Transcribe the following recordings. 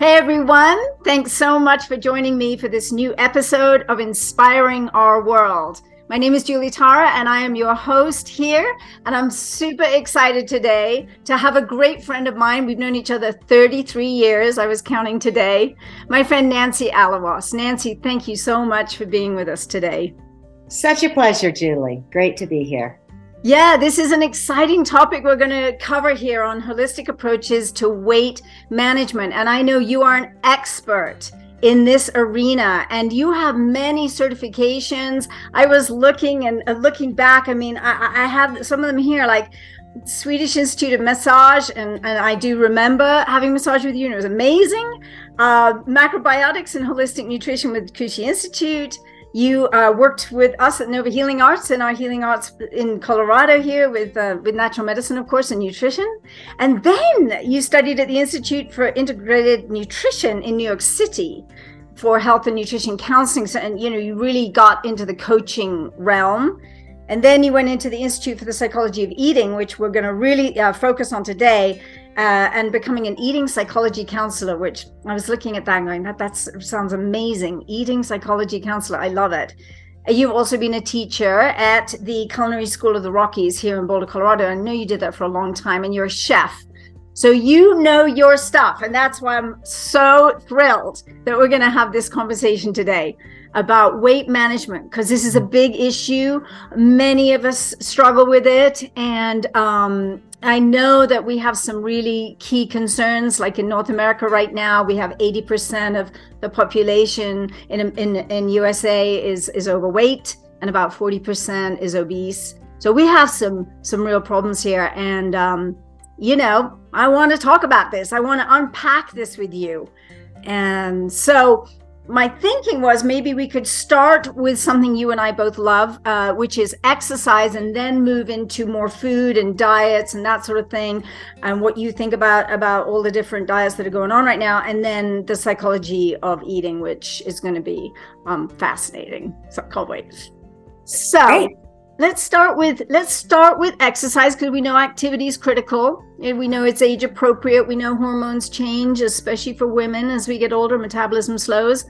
Hey everyone, thanks so much for joining me for this new episode of Inspiring Our World. My name is Julie Tara and I am your host here. And I'm super excited today to have a great friend of mine. We've known each other 33 years, I was counting today. My friend Nancy Allawos. Nancy, thank you so much for being with us today. Such a pleasure, Julie. Great to be here. Yeah, this is an exciting topic we're going to cover here on holistic approaches to weight management. And I know you are an expert in this arena and you have many certifications. I was looking and uh, looking back. I mean, I, I have some of them here, like Swedish Institute of Massage, and, and I do remember having massage with you, and it was amazing. Uh, macrobiotics and holistic nutrition with Kushi Institute. You uh, worked with us at Nova Healing Arts and our Healing Arts in Colorado here with uh, with natural medicine, of course, and nutrition. And then you studied at the Institute for Integrative Nutrition in New York City for health and nutrition counseling. So, and you know, you really got into the coaching realm. And then you went into the Institute for the Psychology of Eating, which we're going to really uh, focus on today uh, and becoming an eating psychology counselor, which I was looking at that and going, that that sounds amazing. Eating psychology counselor, I love it. Uh, you've also been a teacher at the Culinary School of the Rockies here in Boulder, Colorado. I know you did that for a long time, and you're a chef. So you know your stuff. And that's why I'm so thrilled that we're going to have this conversation today about weight management because this is a big issue. Many of us struggle with it. And um, I know that we have some really key concerns, like in North America right now, we have 80% of the population in, in, in USA is, is overweight and about 40% is obese. So we have some, some real problems here. And, um, you know, I want to talk about this. I want to unpack this with you. And so my thinking was maybe we could start with something you and I both love, uh, which is exercise, and then move into more food and diets and that sort of thing, and what you think about about all the different diets that are going on right now, and then the psychology of eating, which is going to be um, fascinating. So can't wait. So. Great. Let's start with let's start with exercise because we know activity is critical and we know it's age appropriate. We know hormones change, especially for women as we get older, metabolism slows.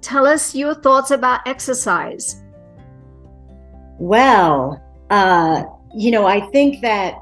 Tell us your thoughts about exercise. Well, uh, you know, I think that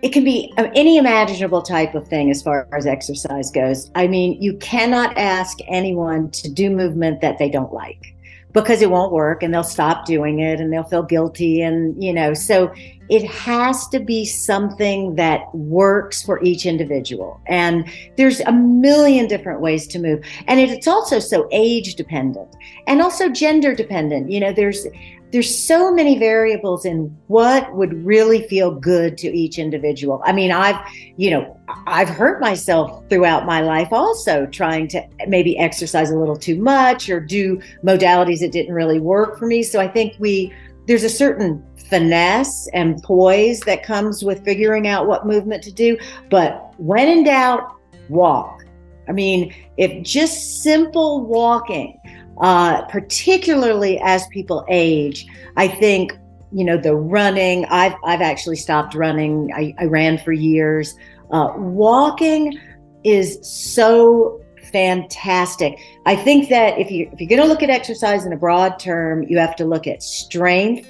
it can be any imaginable type of thing as far as exercise goes. I mean, you cannot ask anyone to do movement that they don't like because it won't work and they'll stop doing it and they'll feel guilty and you know so it has to be something that works for each individual. And there's a million different ways to move. And it's also so age dependent and also gender dependent. You know there's there's so many variables in what would really feel good to each individual. I mean, I've, you know, I've hurt myself throughout my life also trying to maybe exercise a little too much or do modalities that didn't really work for me. So I think we, there's a certain finesse and poise that comes with figuring out what movement to do. But when in doubt, walk. I mean, if just simple walking, uh, particularly as people age. I think you know the running. I've I've actually stopped running. I, I ran for years. Uh, walking is so fantastic. I think that if you if you're going to look at exercise in a broad term, you have to look at strength,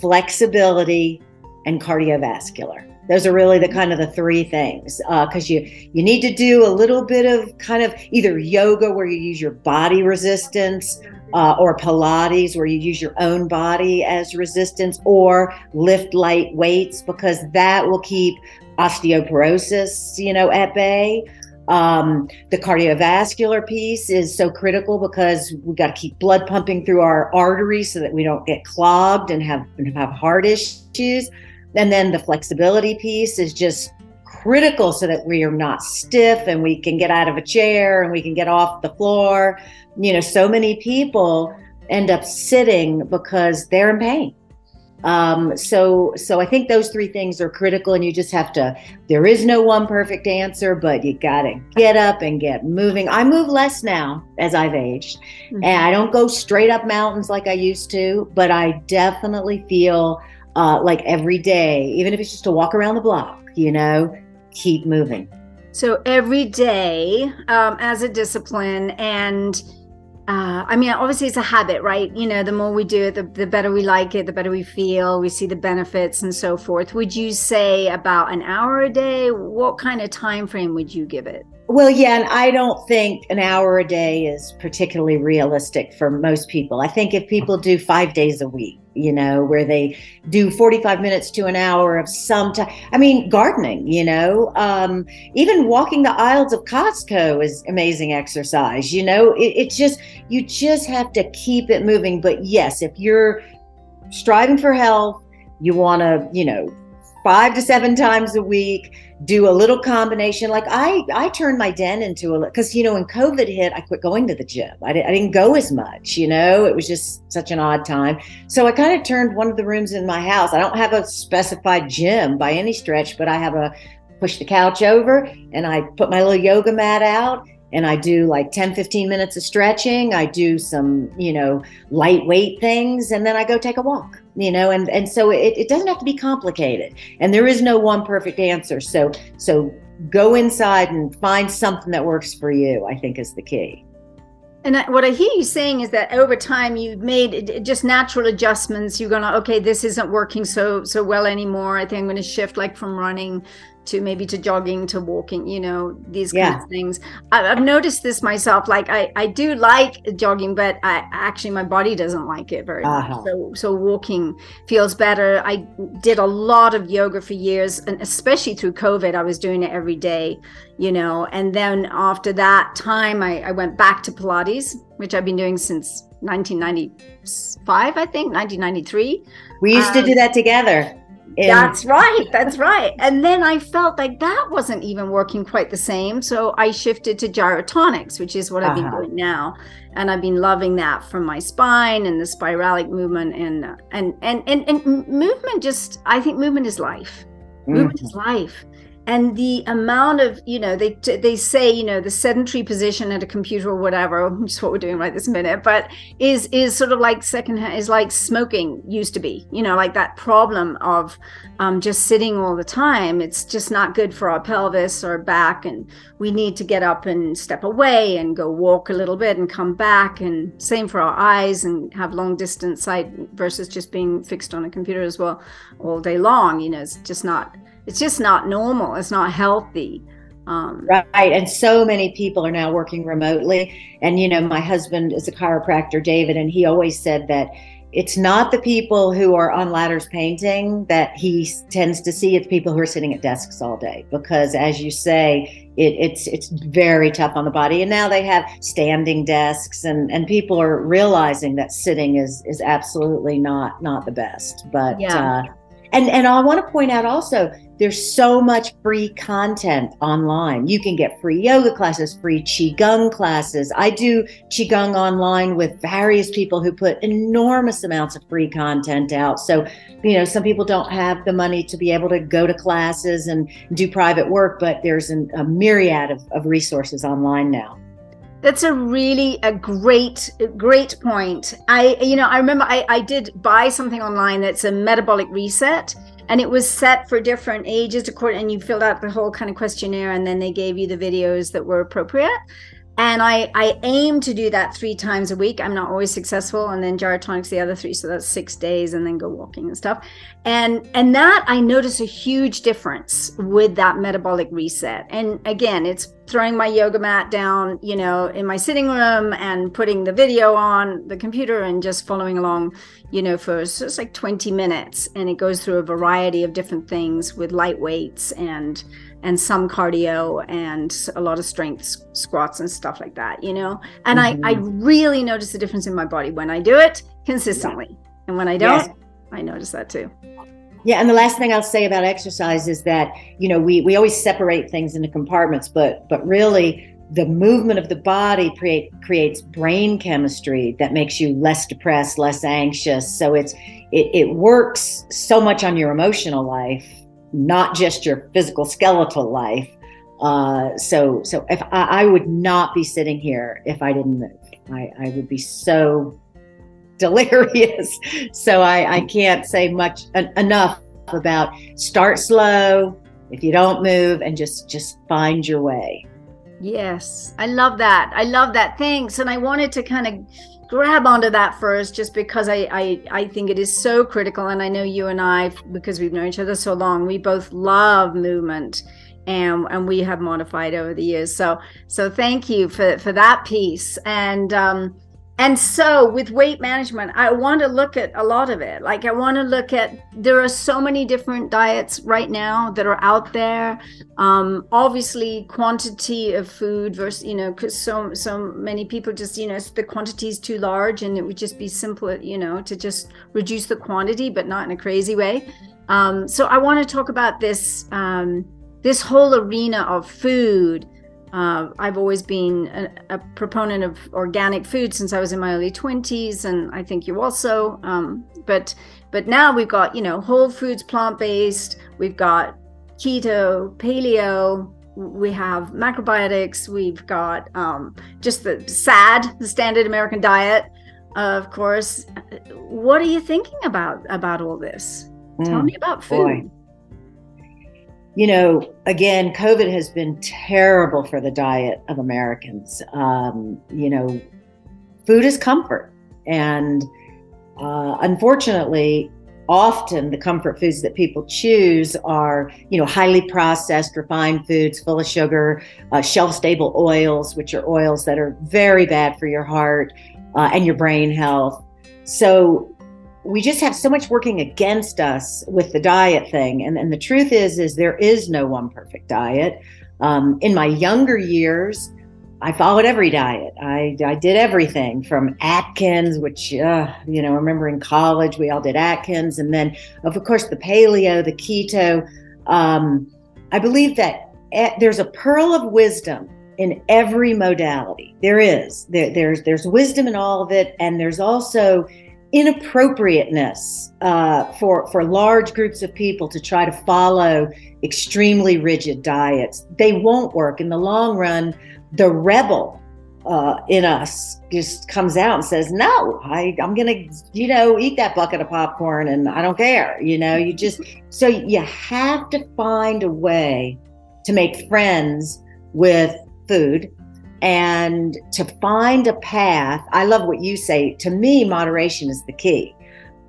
flexibility, and cardiovascular. Those are really the kind of the three things because uh, you you need to do a little bit of kind of either yoga where you use your body resistance uh, or Pilates where you use your own body as resistance or lift light weights because that will keep osteoporosis you know at bay. Um, the cardiovascular piece is so critical because we got to keep blood pumping through our arteries so that we don't get clogged and have and have heart issues. And then the flexibility piece is just critical so that we are not stiff and we can get out of a chair and we can get off the floor. You know, so many people end up sitting because they're in pain. Um, so, so I think those three things are critical, and you just have to. There is no one perfect answer, but you got to get up and get moving. I move less now as I've aged, mm-hmm. and I don't go straight up mountains like I used to, but I definitely feel uh, like every day, even if it's just to walk around the block, you know, keep moving. So every day um, as a discipline and uh, I mean, obviously it's a habit, right? You know, the more we do it, the, the better we like it, the better we feel, we see the benefits and so forth. Would you say about an hour a day? What kind of time frame would you give it? Well, yeah, and I don't think an hour a day is particularly realistic for most people. I think if people do five days a week, you know, where they do 45 minutes to an hour of some time. I mean, gardening, you know, um, even walking the aisles of Costco is amazing exercise. You know, it, it's just, you just have to keep it moving. But yes, if you're striving for health, you want to, you know, five to seven times a week do a little combination. Like i i turned my den into a because you know when covid hit i quit going to the gym. I, I didn't go as much you know? It was just such an odd time. So i kind of turned one of the rooms in my house. I don't have a specified gym by any stretch but i have a push the couch over and i put my little yoga mat out and I do like 10, 15 minutes of stretching. I do some, you know, lightweight things, and then I go take a walk, you know, and, and so it, it doesn't have to be complicated. And there is no one perfect answer. So, so go inside and find something that works for you, I think is the key. And what I hear you saying is that over time you've made just natural adjustments. You're gonna okay, this isn't working so so well anymore. I think I'm gonna shift like from running to maybe to jogging to walking you know these yeah. kinds of things. I, have noticed this myself like I, I do like jogging but I actually my body doesn't like it very uh-huh. much so so walking feels better. I did a lot of yoga for years and especially through COVID I was doing it every day you know and then after that time I, I went back to Pilates which I've been doing since 1995 I think 1993 we used um, to do um, that together that's right. That's right. And then I felt like that wasn't even working quite the same. So I shifted to gyrotonics, which is what uh-huh. I've been uh-huh. doing now. And I've been loving that from my spine and the spiralic movement and and and and, and movement just I think movement is life. Mm-hmm. Movement is life and the amount of you know they they say you know the sedentary position at a computer or whatever which is what we're doing right this minute but is is sort of like second is like smoking used to be you know like that problem of um, just sitting all the time. It's just not good for our pelvis or back and we need to get up and step away and go walk a little bit and come back and same for our eyes and have long distance sight versus just being fixed on a computer as well all day long you know it's just not it's just not normal. It's not healthy. Um, right. And so many people are now working remotely. And, you know, my husband is a chiropractor, David, and he always said that it's not the people who are on ladders painting that he tends to see. It's people who are sitting at desks all day because, as you say, it, it's it's very tough on the body. And now they have standing desks, and and people are realizing that sitting is is absolutely not not the best. But yeah. Uh, and and I want to point out also there's so much free content online. You can get free yoga classes, free qigong classes. I do qigong online with various people who put enormous amounts of free content out. So, you know, some people don't have the money to be able to go to classes and do private work, but there's an, a myriad of, of resources online now. That's a really a great great point. I you know I remember I I did buy something online that's a metabolic reset and it was set for different ages according and you filled out the whole kind of questionnaire and then they gave you the videos that were appropriate and I I aim to do that three times a week. I'm not always successful, and then gyrotonics the other three, so that's six days, and then go walking and stuff. And and that I notice a huge difference with that metabolic reset. And again, it's throwing my yoga mat down, you know, in my sitting room and putting the video on the computer and just following along, you know, for just like 20 minutes, and it goes through a variety of different things with light weights and and some cardio and a lot of strength squats and stuff like that, you know? And mm-hmm. I, I really notice the difference in my body when I do it consistently. Yeah. And when I don't, yes. I notice that too. Yeah, and the last thing I'll say about exercise is that, you know, we, we always separate things into compartments, but but really the movement of the body create, creates brain chemistry that makes you less depressed, less anxious. So it's it, it works so much on your emotional life not just your physical skeletal life. Uh, so, so if I, I, would not be sitting here if I didn't move, I, I would be so delirious. So I, I can't say much enough about start slow, if you don't move and just just find your way. Yes. I love that. I love that thanks and i wanted to kind of grab onto that first just because I, I i think it is so critical. And i know you and i because we've known each other so long we both love movement and and we have modified over the years. So so thank you for for that piece. And um and so with weight management i want to look at a lot of it. Like i want to look at there are so many different diets right now that are out there. Um, obviously quantity of food versus you know because so so many people just you know the quantity is too large and it would just be simpler you know to just reduce the quantity but not in a crazy way. Um, so i want to talk about this um, this whole arena of food uh, I've always been a, a, proponent of organic food since I was in my early 20s, and I think you also. Um, but but now we've got you know whole foods, plant based. We've got keto, paleo. We have macrobiotics. We've got um, just the SAD, the standard American diet, uh, of course. What are you thinking about about all this? Mm, Tell me about food. Boy you know, again, COVID has been terrible for the diet of Americans. Um, you know, food is comfort. And uh, unfortunately, often the comfort foods that people choose are, you know, highly processed, refined foods full of sugar, uh, shelf stable oils, which are oils that are very bad for your heart uh, and your brain health. So we just have so much working against us with the diet thing. And, and the truth is is there is no one perfect diet. Um, in my younger years i followed every diet. I, I did everything from atkins which uh, you know remember in college we all did atkins and then of course the paleo the keto. Um, i believe that there's a pearl of wisdom in every modality. There is. There, there's there's wisdom in all of it and there's also inappropriateness uh, for for large groups of people to try to follow extremely rigid diets. They won't work in the long run. The rebel uh, in us just comes out and says, "No, I, I'm going to, you know, eat that bucket of popcorn, and I don't care." You know, you just so you have to find a way to make friends with food and to find a path i love what you say to me moderation is the key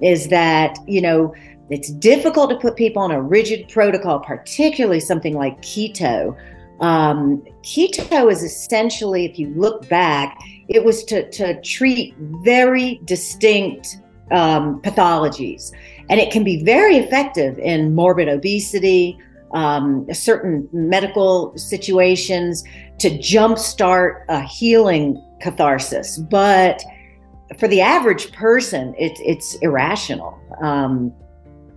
is that you know it's difficult to put people on a rigid protocol particularly something like keto. Um, keto is essentially if you look back it was to, to treat very distinct um, pathologies. And it can be very effective in morbid obesity um, certain medical situations to jumpstart a healing catharsis. But for the average person, it's it's irrational. Um,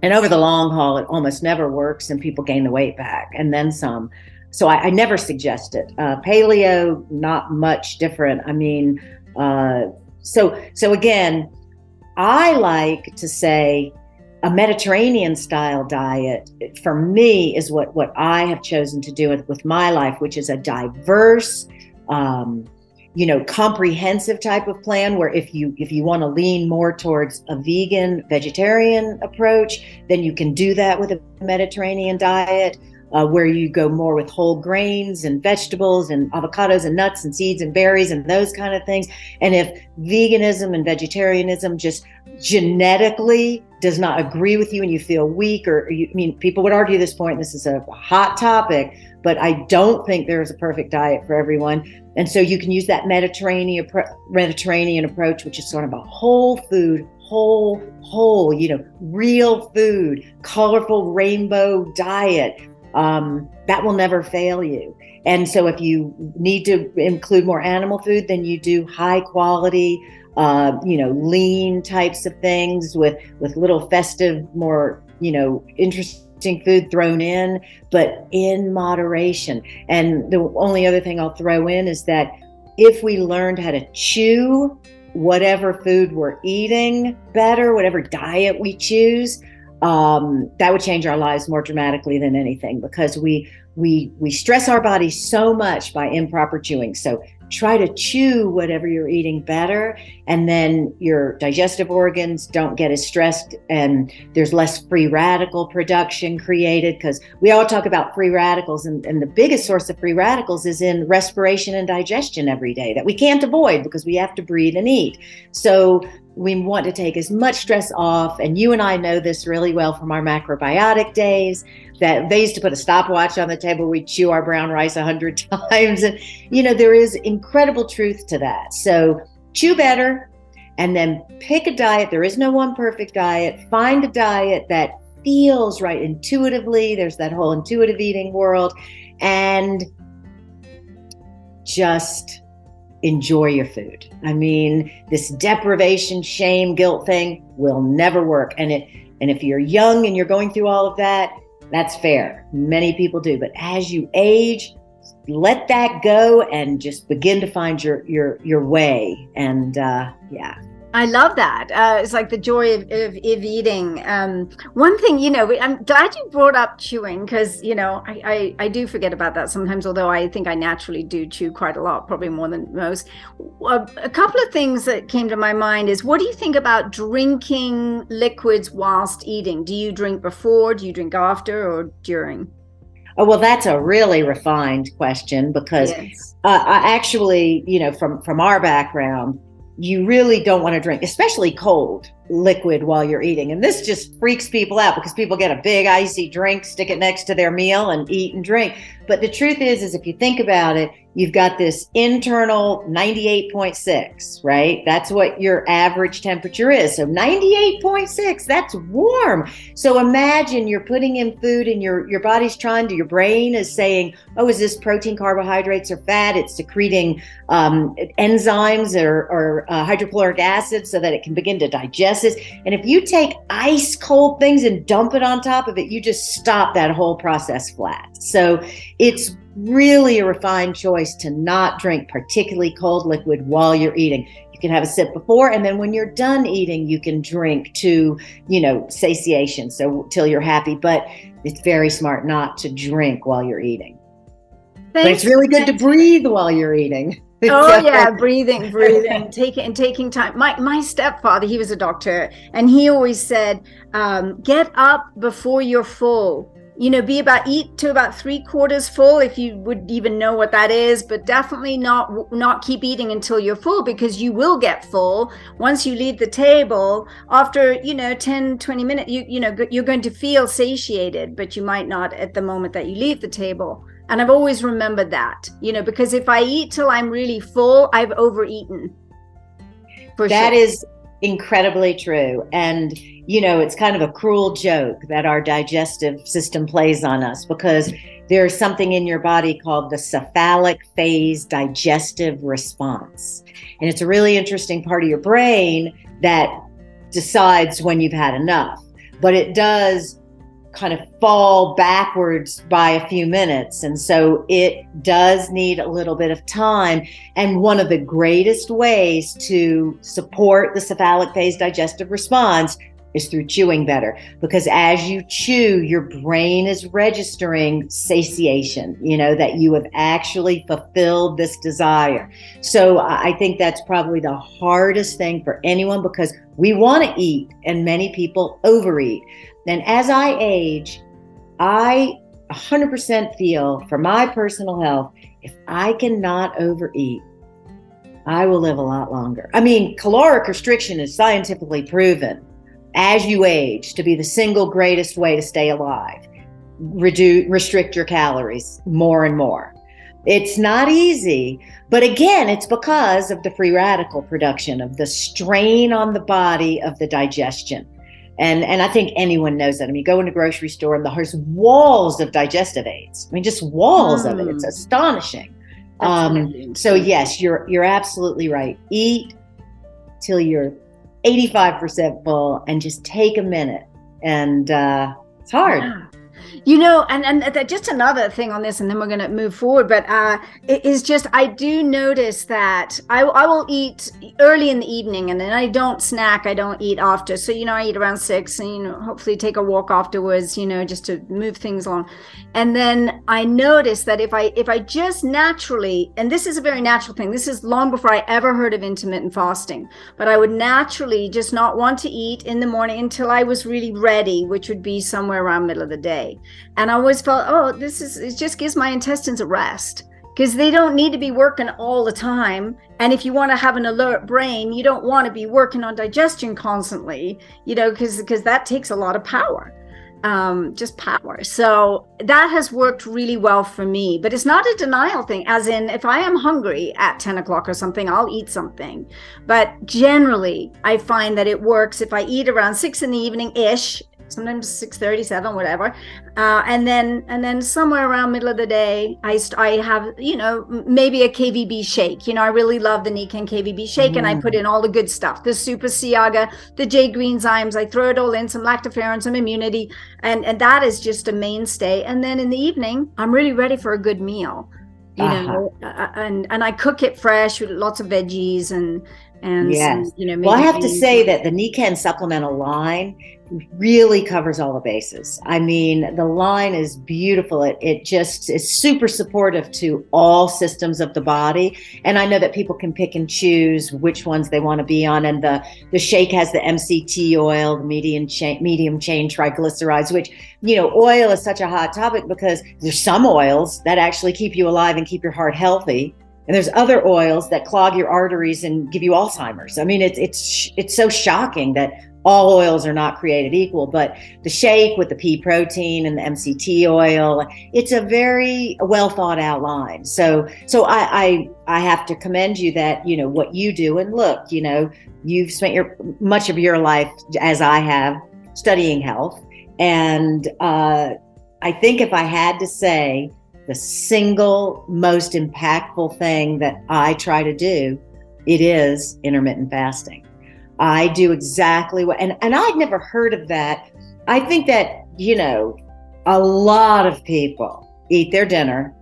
and over the long haul, it almost never works, and people gain the weight back and then some. So I, I never suggest it. Uh, paleo, not much different. I mean, uh, so so again, I like to say a Mediterranean style diet for me is what what I have chosen to do with, with my life, which is a diverse, um, you know, comprehensive type of plan. Where if you if you want to lean more towards a vegan vegetarian approach, then you can do that with a Mediterranean diet uh, where you go more with whole grains and vegetables and avocados and nuts and seeds and berries and those kind of things. And if veganism and vegetarianism just genetically does not agree with you and you feel weak, or you, I mean, people would argue this point, this is a hot topic, but I don't think there is a perfect diet for everyone. And so you can use that Mediterranean Mediterranean approach, which is sort of a whole food, whole, whole, you know, real food, colorful rainbow diet um, that will never fail you. And so, if you need to include more animal food, then you do high quality, uh, you know, lean types of things with with little festive, more you know, interesting food thrown in, but in moderation. And the only other thing I'll throw in is that if we learned how to chew whatever food we're eating better, whatever diet we choose, um, that would change our lives more dramatically than anything because we we we stress our bodies so much by improper chewing. So try to chew whatever you're eating better. And then your digestive organs don't get as stressed and there's less free radical production created because we all talk about free radicals. And, and the biggest source of free radicals is in respiration and digestion every day that we can't avoid because we have to breathe and eat. So we want to take as much stress off. And you and I know this really well from our macrobiotic days that they used to put a stopwatch on the table. We'd chew our brown rice a hundred times. And, you know, there is incredible truth to that. So chew better and then pick a diet. There is no one perfect diet. Find a diet that feels right intuitively. There's that whole intuitive eating world. And just enjoy your food. I mean, this deprivation, shame, guilt thing will never work. And it and if you're young and you're going through all of that, that's fair. Many people do. But as you age, let that go and just begin to find your your your way. And uh, yeah, I love that. Uh, it's like the joy of, of, of eating. Um, one thing, you know, I'm glad you brought up chewing because, you know, I, I, I, do forget about that sometimes, although I think I naturally do chew quite a lot, probably more than most. A, a couple of things that came to my mind is what do you think about drinking liquids whilst eating? Do you drink before, do you drink after, or during? Oh, well, that's a really refined question because yes. uh, I actually, you know, from from our background, you really don't want to drink, especially cold liquid while you're eating. And this just freaks people out because people get a big icy drink, stick it next to their meal and eat and drink. But the truth is, is if you think about it, you've got this internal 98.6, right? That's what your average temperature is. So 98.6, that's warm. So imagine you're putting in food and your, your body's trying to, your brain is saying, oh, is this protein, carbohydrates, or fat? It's secreting um, enzymes or, or uh, hydrochloric acid so that it can begin to digest this. and if you take ice cold things and dump it on top of it, you just stop that whole process flat. So it's really a refined choice to not drink particularly cold liquid while you're eating. You can have a sip before, and then when you're done eating, you can drink to, you know, satiation. So till you're happy. But it's very smart not to drink while you're eating. Thanks. But it's really good to breathe while you're eating. oh yeah breathing breathing taking and taking time my my stepfather he was a doctor and he always said um, get up before you're full you know be about eat to about three quarters full if you would even know what that is but definitely not not keep eating until you're full because you will get full once you leave the table after you know 10 20 minutes you you know you're going to feel satiated but you might not at the moment that you leave the table and I've always remembered that, you know, because if I eat till I'm really full, I've overeaten. For that sure. is incredibly true. And, you know, it's kind of a cruel joke that our digestive system plays on us because there's something in your body called the cephalic phase digestive response. And it's a really interesting part of your brain that decides when you've had enough. But it does kind of fall backwards by a few minutes. And so it does need a little bit of time. And one of the greatest ways to support the cephalic phase digestive response is through chewing better. Because as you chew your brain is registering satiation you know that you have actually fulfilled this desire. So i think that's probably the hardest thing for anyone because we want to eat and many people overeat. And as I age, I 100% feel for my personal health, if I cannot overeat, I will live a lot longer. I mean, caloric restriction is scientifically proven as you age to be the single greatest way to stay alive. Reduce, restrict your calories more and more. It's not easy, but again, it's because of the free radical production, of the strain on the body, of the digestion. And and I think anyone knows that. I mean, you go in a grocery store and there's walls of digestive aids. I mean, just walls mm. of it. It's hmm. astonishing. Um, so yes, you're you're absolutely right. Eat till you're 85% full and just take a minute. And uh, it's hard. Yeah. You know, and and just another thing on this, and then we're going to move forward. But uh, it is just I do notice that I I will eat early in the evening, and then I don't snack. I don't eat after. So you know, I eat around six, and you know, hopefully take a walk afterwards. You know, just to move things along. And then I notice that if I if I just naturally, and this is a very natural thing. This is long before I ever heard of intermittent fasting, but I would naturally just not want to eat in the morning until I was really ready, which would be somewhere around middle of the day. And I always felt, oh, this is it just gives my intestines a rest because they don't need to be working all the time. And if you want to have an alert brain, you don't want to be working on digestion constantly, you know, because because that takes a lot of power um, just power. So that has worked really well for me. But it's not a denial thing, as in, if I am hungry at 10 o'clock or something, I'll eat something. But generally, I find that it works if I eat around six in the evening ish sometimes 6:37 whatever uh, and then and then somewhere around middle of the day I st- I have you know maybe a KVB shake you know I really love the Nikken KVB shake mm. and I put mm. in all the good stuff the super Siaga the J Greenzymes I throw it all in some lactoferrin some immunity and and that is just a mainstay and then in the evening I'm really ready for a good meal you uh-huh. know and and I cook it fresh with lots of veggies and and yes. Some, you know well I have to say that the Nikken supplemental line really covers all the bases. I mean, the line is beautiful. It, it just is super supportive to all systems of the body. And I know that people can pick and choose which ones they want to be on. And the, the shake has the MCT oil, the medium chain, medium chain triglycerides, which, you know, oil is such a hot topic because there's some oils that actually keep you alive and keep your heart healthy. And there's other oils that clog your arteries and give you Alzheimer's. I mean, it's it's it's so shocking that all oils are not created equal, but the shake with the pea protein and the MCT oil, it's a very well thought out line. So, so I, I, I have to commend you that, you know, what you do and look, you know, you've spent your much of your life as I have studying health. And, uh, I think if I had to say the single most impactful thing that I try to do, it is intermittent fasting. I do exactly what, and, and I'd never heard of that. I think that, you know, a lot of people eat their dinner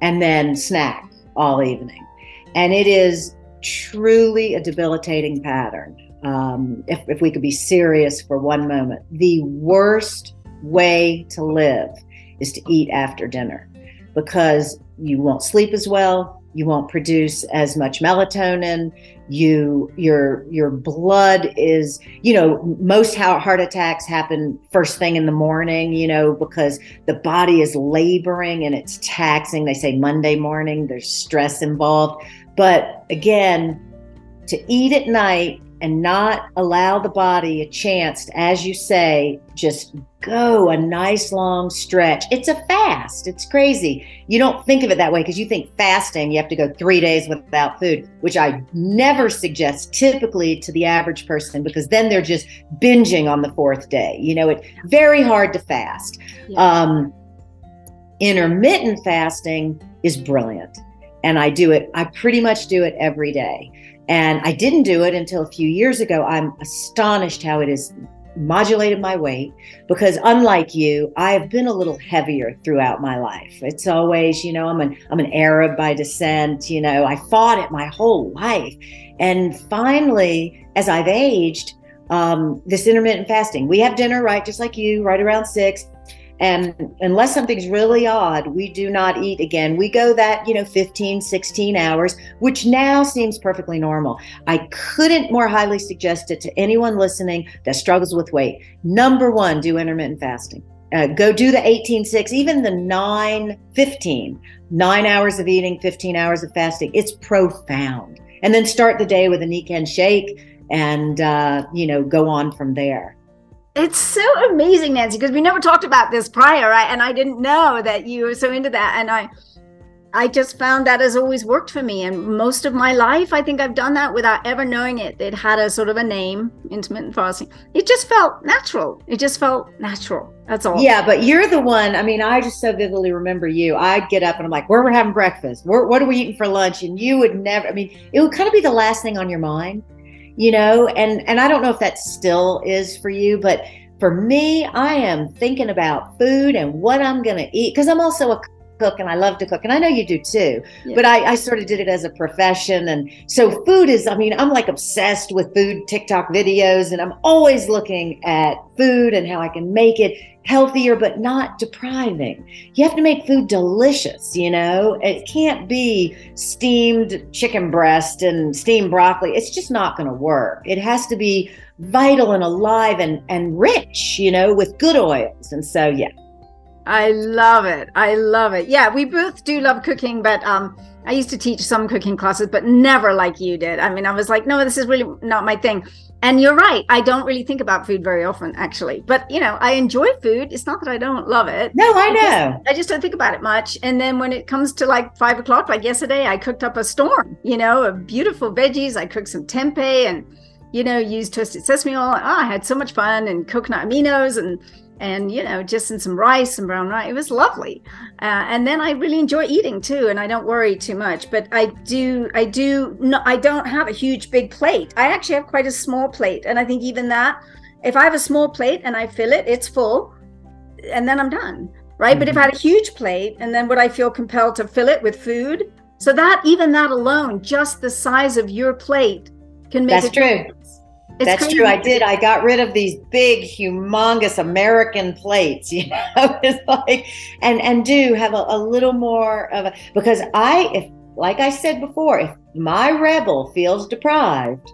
and then snack all evening. And it is truly a debilitating pattern. Um, if, if we could be serious for one moment, the worst way to live is to eat after dinner because you won't sleep as well, you won't produce as much melatonin, you your your blood is you know most heart attacks happen first thing in the morning you know because the body is laboring and it's taxing. They say monday morning there's stress involved. But again to eat at night and not allow the body a chance to, as you say, just go a nice long stretch. It's a fast. It's crazy. You don't think of it that way because you think fasting, you have to go three days without food, which I never suggest typically to the average person because then they're just binging on the fourth day. You know, it's very hard to fast. Yeah. Um, intermittent fasting is brilliant. And I do it, I pretty much do it every day. And I didn't do it until a few years ago. I'm astonished how it has modulated my weight because unlike you, I have been a little heavier throughout my life. It's always, you know, I'm an I'm an Arab by descent, you know, I fought it my whole life. And finally, as I've aged, um, this intermittent fasting, we have dinner, right, just like you, right around six. And unless something's really odd, we do not eat again. We go that, you know, 15, 16 hours, which now seems perfectly normal. I couldn't more highly suggest it to anyone listening that struggles with weight. Number one, do intermittent fasting. Uh, go do the 18 6 even the 9 15 nine hours of eating 15 hours of fasting it's profound and then start the day with a Nikken shake and uh, you know go on from there it's so amazing, Nancy, because we never talked about this prior, right? and I didn't know that you were so into that. And I, I just found that has always worked for me. And most of my life, I think I've done that without ever knowing it. It had a sort of a name, intermittent fasting. It just felt natural. It just felt natural. That's all. Yeah, but you're the one. I mean, I just so vividly remember you. I'd get up and I'm like, where we're having breakfast? Where, what are we eating for lunch? And you would never, I mean, it would kind of be the last thing on your mind you know and and i don't know if that still is for you but for me, I am thinking about food and what I'm going to eat because I'm also a cook and I love to cook. And I know you do too, yeah. but I, I, sort of did it as a profession. And so food is, I mean, I'm like obsessed with food TikTok videos and I'm always looking at food and how I can make it healthier, but not depriving. You have to make food delicious, you know? It can't be steamed chicken breast and steamed broccoli. It's just not going to work. It has to be vital and alive and, and rich, you know, with good oils. And so, yeah. I love it. I love it. Yeah, we both do love cooking, but um, I used to teach some cooking classes, but never like you did. I mean, I was like, no, this is really not my thing. And you're right. I don't really think about food very often, actually. But you know, I enjoy food. It's not that I don't love it. No, I know. I just, I just don't think about it much. And then when it comes to like five o'clock, like yesterday, I cooked up a storm. You know, of beautiful veggies. I cooked some tempeh and you know used toasted sesame oil. Oh, I had so much fun and coconut aminos and and you know just in some rice and brown rice. It was lovely. Uh, and then i really enjoy eating too and i don't worry too much. But i do i do no i don't have a huge big plate. I actually have quite a small plate and i think even that if i have a small plate and i fill it it's full and then i'm done right? Mm-hmm. but if i had a huge plate and then would i feel compelled to fill it with food? So that even that alone just the size of your plate can make that's true it's That's crazy. true. I did. I got rid of these big, humongous American plates. You know, it's like, and and do have a, a little more of a because I, if like I said before, if my rebel feels deprived,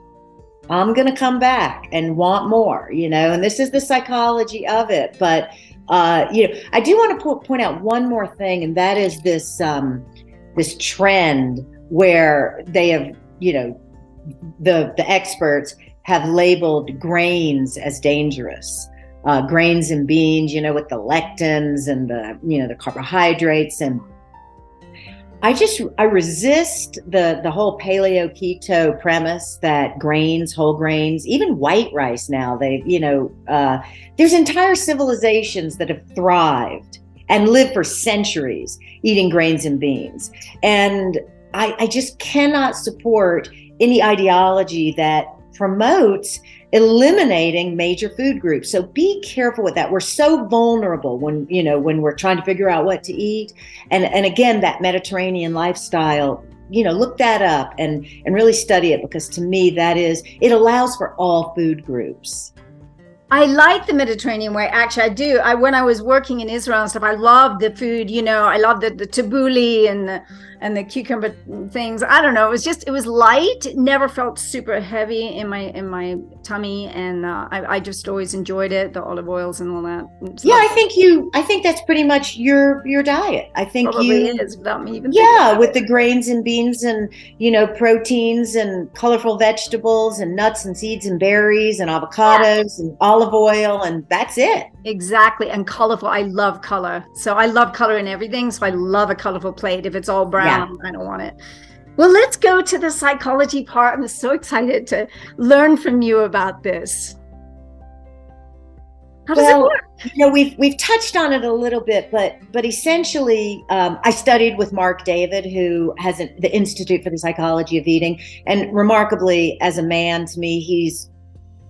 I'm going to come back and want more. You know, and this is the psychology of it. But uh, you know, I do want to po- point out one more thing, and that is this um, this trend where they have, you know, the the experts have labeled grains as dangerous. Uh, grains and beans, you know, with the lectins and the, you know, the carbohydrates. And I just, I resist the, the whole paleo keto premise that grains, whole grains, even white rice now, they, you know, uh, there's entire civilizations that have thrived and lived for centuries eating grains and beans. And I, I just cannot support any ideology that promotes eliminating major food groups. So be careful with that. We're so vulnerable when, you know, when we're trying to figure out what to eat. And and again, that Mediterranean lifestyle, you know, look that up and and really study it because to me that is it allows for all food groups. I like the Mediterranean way. Actually, I do. I when I was working in Israel and stuff, I loved the food. You know, I loved the, the tabbouleh and the and the cucumber things. I don't know. It was just it was light. It never felt super heavy in my in my tummy, and uh, I, I just always enjoyed it. The olive oils and all that. Yeah, I think you. I think that's pretty much your your diet. I think Probably you is without me even. Yeah, with it. the grains and beans and you know proteins and colorful vegetables and nuts and seeds and berries and avocados yeah. and olive oil and that's it. Exactly, and colorful. I love color, so I love color in everything. So I love a colorful plate. If it's all brown. Yeah I don't want it. Well, let's go to the psychology part. I'm so excited to learn from you about this. How does well, it work? You know, we've we've touched on it a little bit, but but essentially, um, I studied with Marc David, who has an, the Institute for the Psychology of Eating, and remarkably, as a man, to me, he's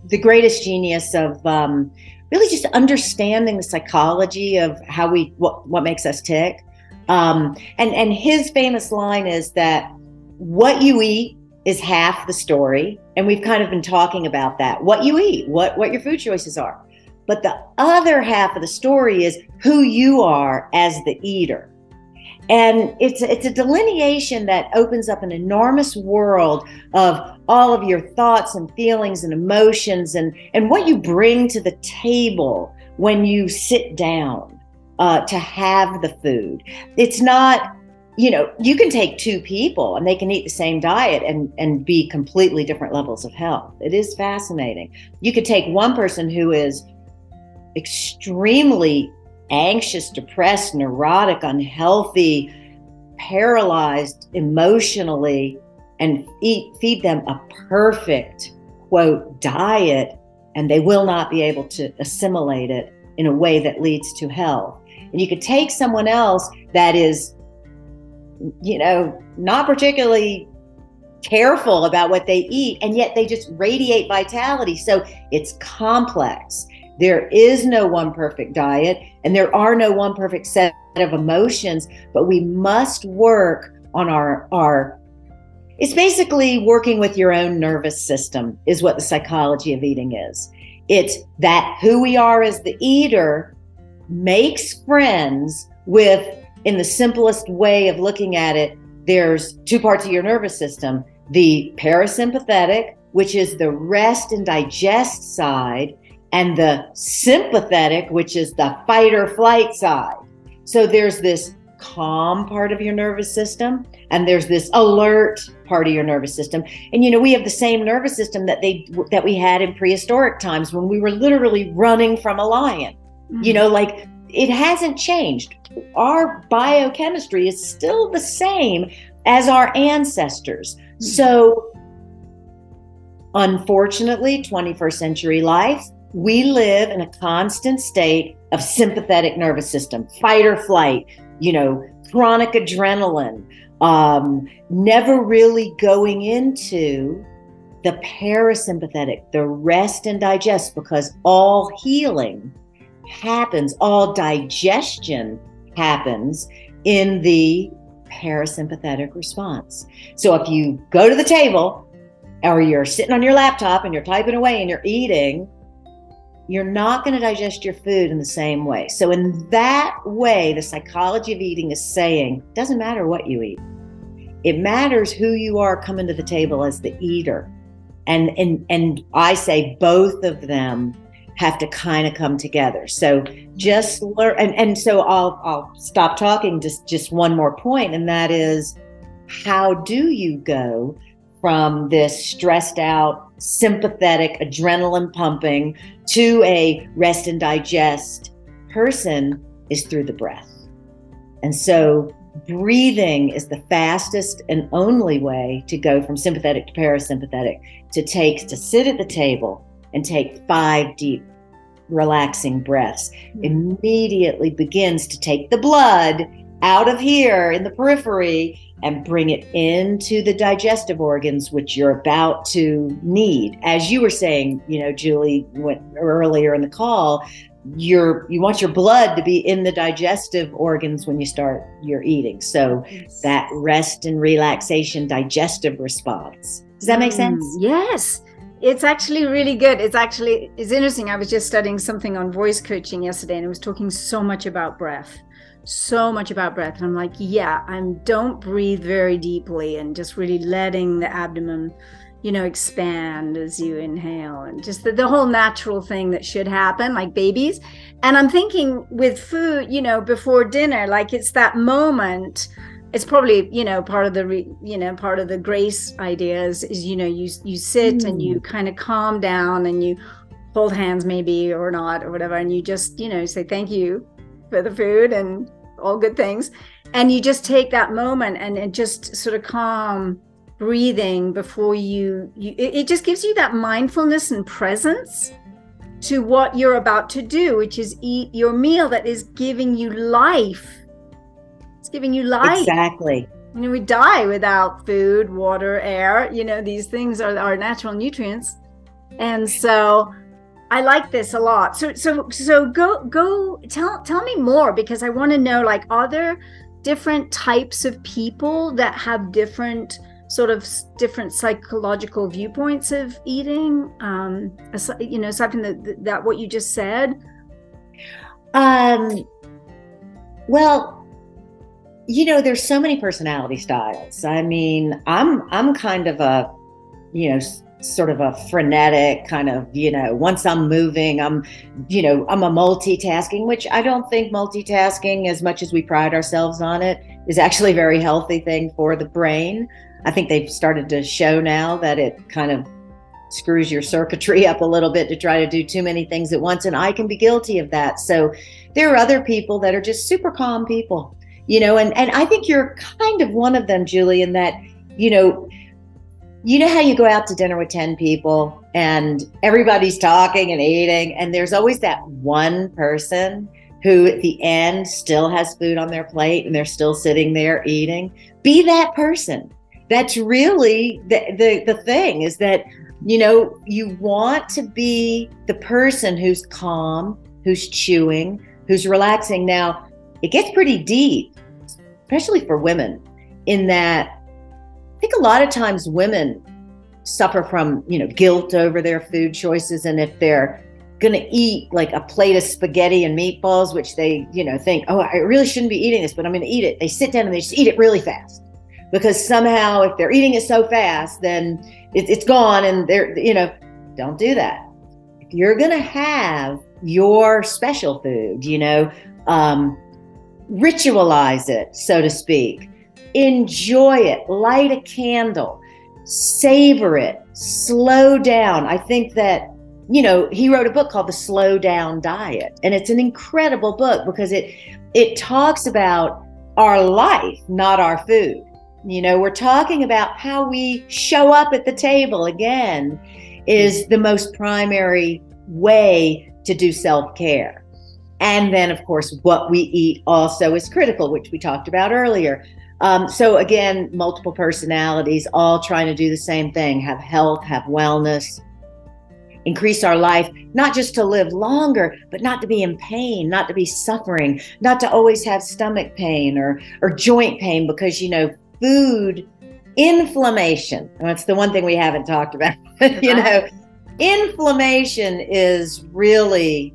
the greatest genius of um, really just understanding the psychology of how we what what makes us tick. Um, and and his famous line is that what you eat is half the story, and we've kind of been talking about that. What you eat, what what your food choices are, but the other half of the story is who you are as the eater. And it's it's a delineation that opens up an enormous world of all of your thoughts and feelings and emotions and and what you bring to the table when you sit down uh, to have the food. It's not, you know, you can take two people and they can eat the same diet and, and be completely different levels of health. It is fascinating. You could take one person who is extremely anxious, depressed, neurotic, unhealthy, paralyzed emotionally, and eat, feed them a perfect, quote, diet, and they will not be able to assimilate it in a way that leads to health. And you could take someone else that is, you know, not particularly careful about what they eat, and yet they just radiate vitality. So it's complex. There is no one perfect diet, and there are no one perfect set of emotions, but we must work on our our it's basically working with your own nervous system is what the psychology of eating is. It's that who we are as the eater makes friends with in the simplest way of looking at it there's two parts of your nervous system the parasympathetic which is the rest and digest side and the sympathetic which is the fight or flight side. So there's this calm part of your nervous system and there's this alert part of your nervous system. And you know we have the same nervous system that they that we had in prehistoric times when we were literally running from a lion. Mm-hmm. you know like it hasn't changed. Our biochemistry is still the same as our ancestors. Mm-hmm. so unfortunately 21st century life we live in a constant state of sympathetic nervous system fight or flight you know, chronic adrenaline, um, never really going into the parasympathetic, the rest and digest, because all healing happens, all digestion happens in the parasympathetic response. So if you go to the table or you're sitting on your laptop and you're typing away and you're eating, you're not going to digest your food in the same way. So, in that way, the psychology of eating is saying it doesn't matter what you eat, it matters who you are coming to the table as the eater. And, and, and I say both of them have to kind of come together. So just learn and, and so I'll I'll stop talking just just one more point and that is how do you go from this stressed out, sympathetic, adrenaline pumping to a rest and digest person is through the breath. And so breathing is the fastest and only way to go from sympathetic to parasympathetic to take to sit at the table and take five deep relaxing breaths mm-hmm. immediately begins to take the blood out of here in the periphery and bring it into the digestive organs, which you're about to need. As you were saying, you know, Julie, went earlier in the call, you're you want your blood to be in the digestive organs when you start your eating. So yes. that rest and relaxation digestive response. Does that make mm, sense? yes. It's actually really good. It's actually it's interesting. I was just studying something on voice coaching yesterday and it was talking so much about breath so much about breath. And I'm like, yeah, I'm don't breathe very deeply and just really letting the abdomen, you know, expand as you inhale and just the, the whole natural thing that should happen, like babies. And I'm thinking with food, you know, before dinner, like it's that moment. It's probably you know part of the re, you know part of the grace ideas is you know you you sit mm. and you mm. kind of calm down and you hold hands maybe or not or whatever and you just you know say thank you for the food and all good things. And you just take that moment and, and just sort of calm breathing before you, you it, it just gives you that mindfulness and presence to what you're about to do, which is eat your meal that is giving you life. It's giving you life. Exactly. You know, we die without food, water, air. You know, these things are our natural nutrients. And so I like this a lot. So so so go go tell tell me more because I want to know like are there different types of people that have different sort of different psychological viewpoints of eating? Um you know something that that what you just said? Um well you know there's so many personality styles. I mean i'm i'm kind of a you know sort of a frenetic kind of you know once i'm moving i'm you know i'm a multitasking which i don't think multitasking as much as we pride ourselves on it is actually a very healthy thing for the brain. I think they've started to show now that it kind of screws your circuitry up a little bit to try to do too many things at once and i can be guilty of that. So there are other people that are just super calm people you know and and i think you're kind of one of them julie in that you know you know how you go out to dinner with 10 people and everybody's talking and eating, and there's always that one person who at the end still has food on their plate and they're still sitting there eating? Be that person. That's really the, the, the thing is that You know, you want to be the person who's calm, who's chewing, who's relaxing. Now, it gets pretty deep, especially for women, in that I think a lot of times women suffer from, you know, guilt over their food choices. And if they're going to eat like a plate of spaghetti and meatballs, which they, you know, think, oh, I really shouldn't be eating this, but I'm going to eat it. They sit down and they just eat it really fast because somehow if they're eating it so fast, then it, it's gone and they're, you know, don't do that. If you're going to have your special food, you know, um, ritualize it, so to speak. Enjoy it, light a candle, savor it, slow down. I think that, you know, he wrote a book called The Slow Down Diet, and it's an incredible book because it it talks about our life, not our food. You know, we're talking about how we show up at the table again is the most primary way to do self care. And then, of course, what we eat also is critical, which we talked about earlier. Um, so, again, multiple personalities all trying to do the same thing have health, have wellness, increase our life, not just to live longer, but not to be in pain, not to be suffering, not to always have stomach pain or, or joint pain, because, you know, food inflammation, that's the one thing we haven't talked about, you know, inflammation is really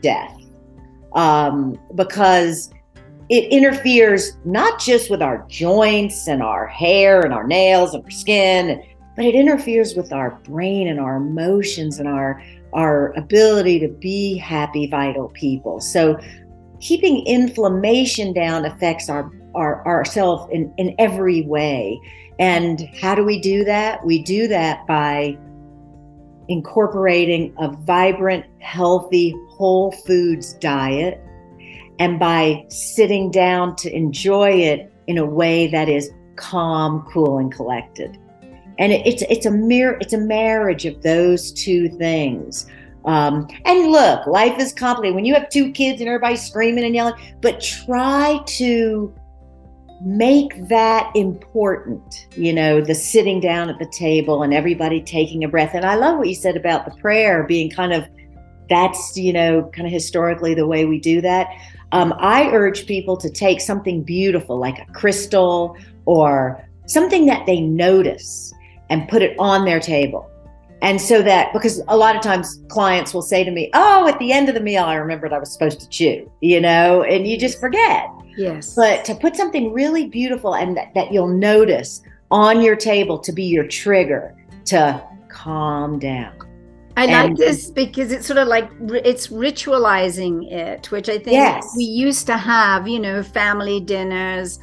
death um, because it interferes not just with our joints and our hair and our nails and our skin, but it interferes with our brain and our emotions and our our ability to be happy, vital people. So keeping inflammation down affects our our ourselves in, in every way. And how do we do that? We do that by incorporating a vibrant, healthy, whole foods diet and by sitting down to enjoy it in a way that is calm, cool, and collected. And it, it's it's a mirror, it's a marriage of those two things. Um, and look, life is complicated. When you have two kids and everybody's screaming and yelling, but try to make that important, you know, the sitting down at the table and everybody taking a breath. And I love what you said about the prayer being kind of that's, you know, kind of historically the way we do that. Um, I urge people to take something beautiful like a crystal or something that they notice and put it on their table. And so that, because a lot of times clients will say to me, Oh, at the end of the meal, I remembered I was supposed to chew, you know, and you just forget. Yes. But to put something really beautiful and that, that you'll notice on your table to be your trigger to calm down. I and, like this because it's sort of like it's ritualizing it, which I think yes. we used to have, you know, family dinners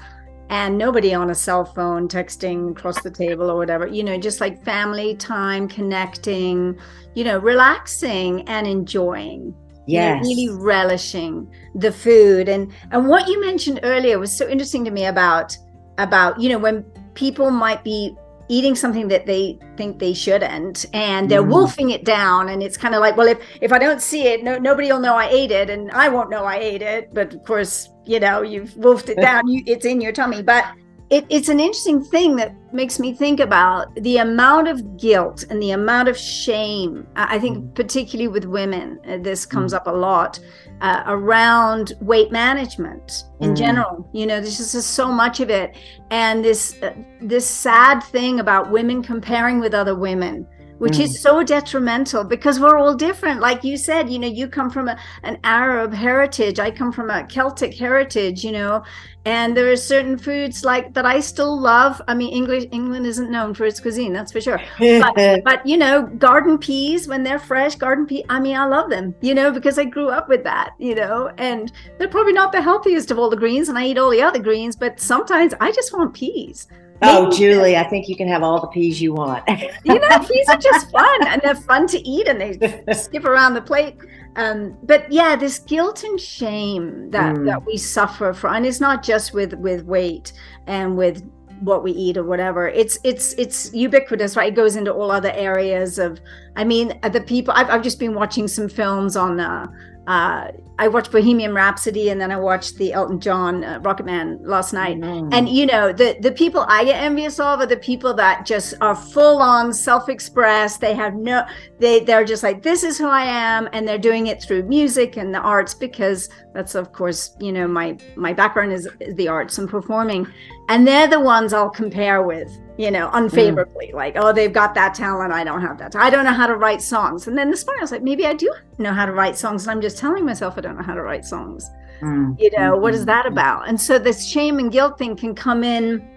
and nobody on a cell phone texting across the table or whatever, you know, just like family time, connecting, you know, relaxing and enjoying yes. know, really relishing the food and and what you mentioned earlier was so interesting to me about about you know when people might be eating something that they think they shouldn't and they're mm. wolfing it down and it's kind of like well if if i don't see it no, nobody will know i ate it and i won't know i ate it but of course you know you've wolfed it down you, it's in your tummy but it, it's an interesting thing that makes me think about the amount of guilt and the amount of shame. I think, mm-hmm. particularly with women, uh, this comes mm. up a lot uh, around weight management in mm. general. You know, there's just so much of it, and this uh, this sad thing about women comparing with other women which mm. is so detrimental because we're all different. Like you said you know you come from a, an arab heritage. I come from a celtic heritage you know and there are certain foods like that i still love. I mean english england isn't known for its cuisine that's for sure. But, but you know garden peas when they're fresh garden pea i mean i love them you know because i grew up with that you know and they're probably not the healthiest of all the greens and i eat all the other greens but sometimes i just want peas Oh, Julie, I think you can have all the peas you want. you know, peas are just fun and they're fun to eat and they skip around the plate. Um, but yeah, this guilt and shame that mm. that we suffer from, and it's not just with with weight and with what we eat or whatever. It's it's it's ubiquitous, right? It goes into all other areas of. I mean, the people. I've I've just been watching some films on. Uh, uh, I watched Bohemian Rhapsody and then I watched the Elton John uh, Rocket Man last night. Mm. And you know, the the people I get envious of are the people that just are full on self-expressed. They have no they they're just like this is who I am and they're doing it through music and the arts because that's of course, you know, my my background is, is the arts and performing. And they're the ones I'll compare with you know, unfavorably. Mm. Like, oh, they've got that talent. I don't have that. I don't know how to write songs. And then this morning I was like, maybe I do know how to write songs. And I'm just telling myself I don't know how to write songs. Mm. You know, mm-hmm. what is that about? And so this shame and guilt thing can come in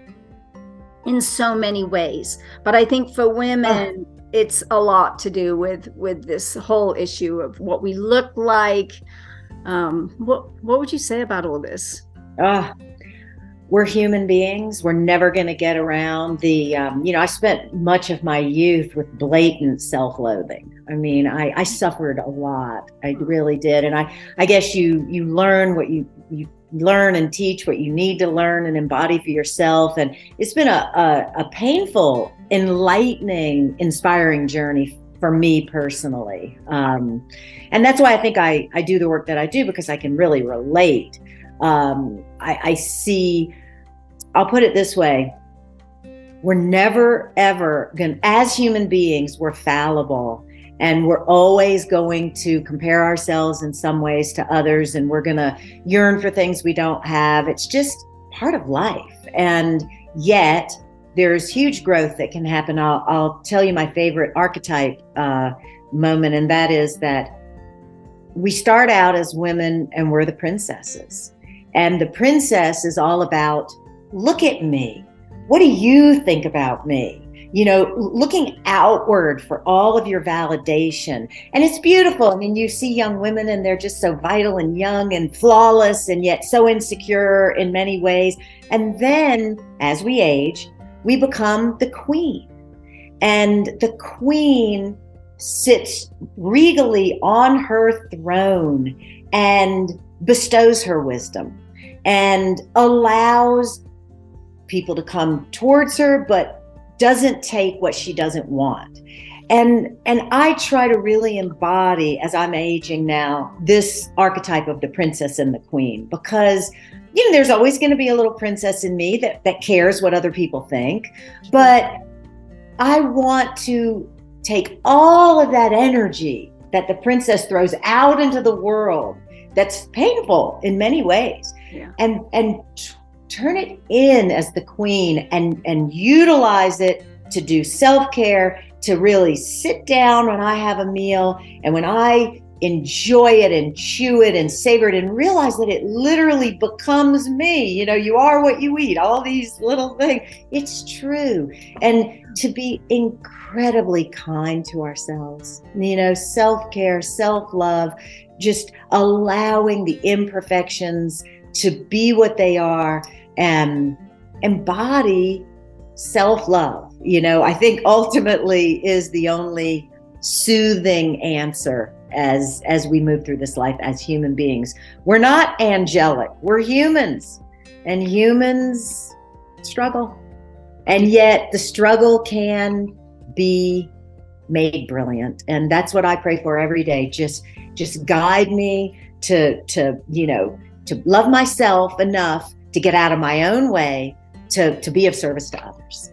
in so many ways. But I think for women, oh. it's a lot to do with with this whole issue of what we look like. Um, what what would you say about all this? Uh, we're human beings. We're never going to get around the, um, you know, I spent much of my youth with blatant self loathing. I mean, I, I suffered a lot. I really did. And I, I guess you, you learn what you, you learn and teach what you need to learn and embody for yourself. And it's been a, a, a painful, enlightening, inspiring journey for me personally. Um, and that's why I think I, I do the work that I do because I can really relate. Um, I, I see I'll put it this way we're never, ever going to, as human beings, we're fallible and we're always going to compare ourselves in some ways to others and we're going to yearn for things we don't have. It's just part of life. And yet, there's huge growth that can happen. I'll, I'll tell you my favorite archetype uh, moment, and that is that we start out as women and we're the princesses. And the princess is all about look at me. What do you think about me? You know, looking outward for all of your validation. And it's beautiful. I mean, you see young women and they're just so vital and young and flawless and yet so insecure in many ways. And then as we age, we become the queen. And the queen sits regally on her throne and bestows her wisdom and allows people to come towards her, but doesn't take what she doesn't want. And and I try to really embody as I'm aging now this archetype of the princess and the queen because you know there's always going to be a little princess in me that that cares what other people think, but I want to take all of that energy that the princess throws out into the world that's painful in many ways yeah. and and turn it in as the queen and and utilize it to do self-care to really sit down when i have a meal and when i enjoy it and chew it and savor it and realize that it literally becomes me. You know you are what you eat all these little things. It's true. And to be incredibly kind to ourselves you know self-care self-love just allowing the imperfections to be what they are and embody self love. You know, I think ultimately is the only soothing answer as as we move through this life as human beings. We're not angelic. We're humans. And humans struggle. And yet the struggle can be made brilliant. And that's what I pray for every day. Just just guide me to to, you know, to love myself enough to get out of my own way to, to be of service to others.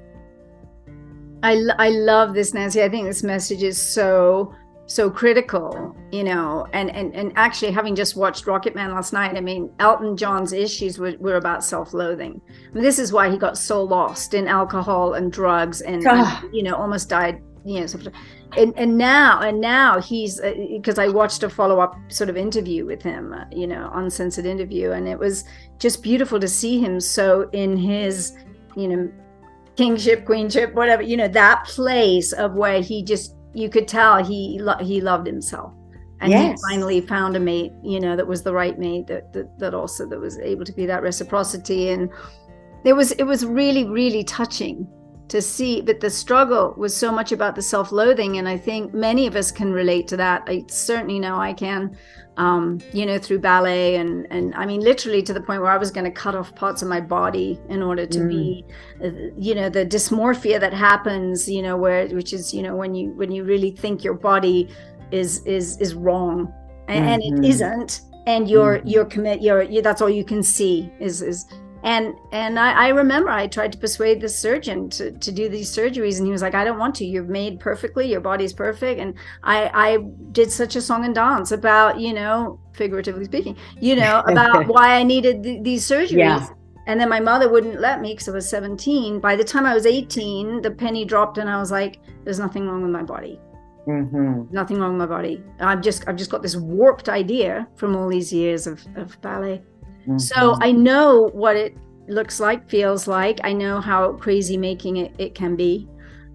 I, I love this, Nancy. I think this message is so so critical, you know, and and and actually having just watched Rocket Man last night, I mean, Elton John's issues were, were about self-loathing. I mean, this is why he got so lost in alcohol and drugs and, and you know almost died you know and and now and now he's because uh, I watched a follow up sort of interview with him, uh, you know, uncensored interview, and it was just beautiful to see him so in his, you know, kingship, queenship, whatever, you know, that place of where he just you could tell he he loved himself. And yes. he finally found a mate, you know, that was the right mate that, that that also that was able to be that reciprocity and it was it was really really touching to see but the struggle was so much about the self-loathing and i think many of us can relate to that i certainly know i can um, you know through ballet and and i mean literally to the point where i was going to cut off parts of my body in order to mm. be uh, you know the dysmorphia that happens you know where which is you know when you when you really think your body is is is wrong and, mm-hmm. and it mm-hmm. isn't and your mm-hmm. your commit your, your that's all you can see is is and and I, I, remember I tried to persuade the surgeon to, to do these surgeries and he was like I don't want to. You're made perfectly. Your body's perfect. And I I did such a song and dance about you know figuratively speaking you know about why I needed th- these surgeries. Yeah. and then my mother wouldn't let me because I was 17 by the time I was 18 the penny dropped and I was like there's nothing wrong with my body. Mm-hmm. nothing wrong with my body. I've just I've just got this warped idea from all these years of, of ballet Mm-hmm. So I know what it looks like, feels like. I know how crazy making it, it can be,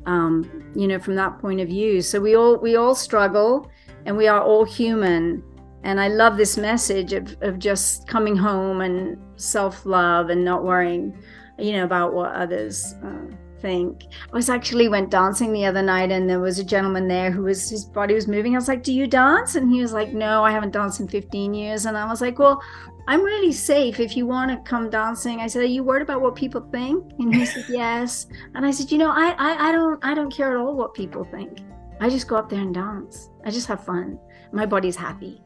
um, you know, from that point of view. So we all we all struggle, and we are all human. And I love this message of of just coming home and self love and not worrying, you know, about what others. Uh, think. I was actually went dancing the other night and there was a gentleman there who was his body was moving. I was like, "Do you dance?" And he was like, "No, I haven't danced in 15 years." And I was like, "Well, I'm really safe if you want to come dancing." I said, "Are you worried about what people think?" And he said, "Yes." And I said, "You know, I I, I don't I don't care at all what people think. I just go up there and dance. I just have fun. My body's happy."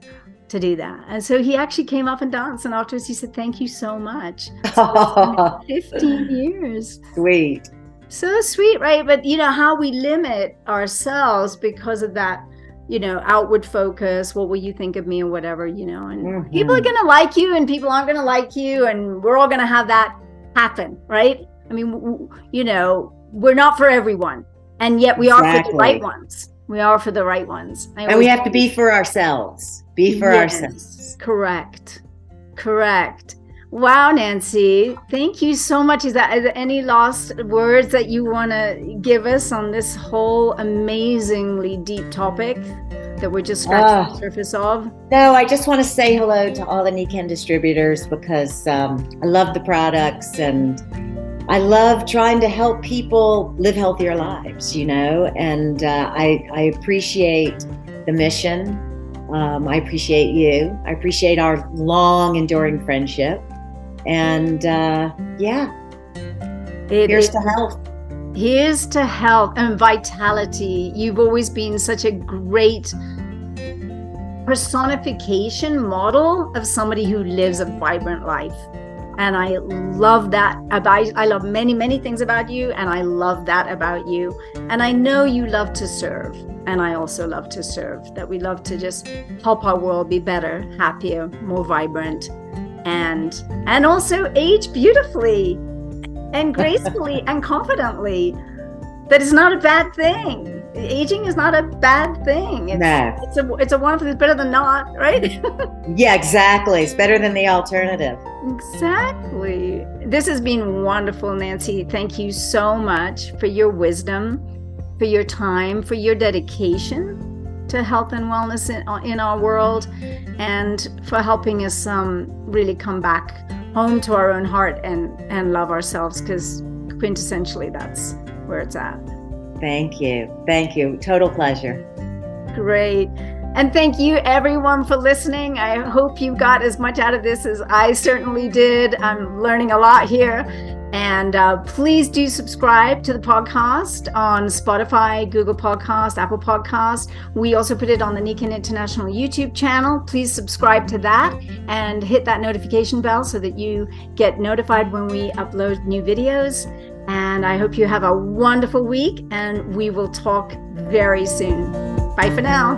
to do that. And so he actually came up and danced. And afterwards, he said, Thank you so much. So 15 years. Sweet. So sweet, right? But you know how we limit ourselves because of that, you know, outward focus. What will you think of me or whatever, you know? And mm-hmm. people are gonna like you, and people aren't gonna like you, and we're all gonna have that happen, right? I mean, you know, we're not for everyone, and yet we exactly. are for the right ones. We are for the right ones, and we have to be for ourselves. Be for yes, ourselves. Correct. Correct. Wow, Nancy, thank you so much. Is that is there any last words that you want to give us on this whole amazingly deep topic that we're just scratching uh, the surface of? No, I just want to say hello to all the Nikken distributors because um, I love the products and I love trying to help people live healthier lives, you know, and uh, I, I appreciate the mission. Um, I appreciate you. I appreciate our long enduring friendship. And uh, yeah, it, here's to health. Here's to health and vitality. You've always been such a great personification model of somebody who lives a vibrant life. And I love that about I love many, many things about you, and I love that about you. And I know you love to serve, and I also love to serve. That we love to just help our world be better, happier, more vibrant, and and also age beautifully and gracefully and confidently. That is not a bad thing. Aging is not a bad thing. It's, no. it's a it's a wonderful it's better than not right? Yeah exactly. It's better than the alternative. Exactly. This has been wonderful nancy. Thank you so much for your wisdom for your time for your dedication to health and wellness in, in our world and for helping us um, really come back home to our own heart and, and love ourselves because quintessentially that's where it's at. Thank you. Thank you. Total pleasure. Great. And thank you, everyone, for listening. I hope you got as much out of this as I certainly did. I'm learning a lot here. And uh, please do subscribe to the podcast on Spotify, Google Podcast, Apple Podcast. We also put it on the Nikken International YouTube channel. Please subscribe to that and hit that notification bell so that you get notified when we upload new videos. And I hope you have a wonderful week, and we will talk very soon. Bye for now.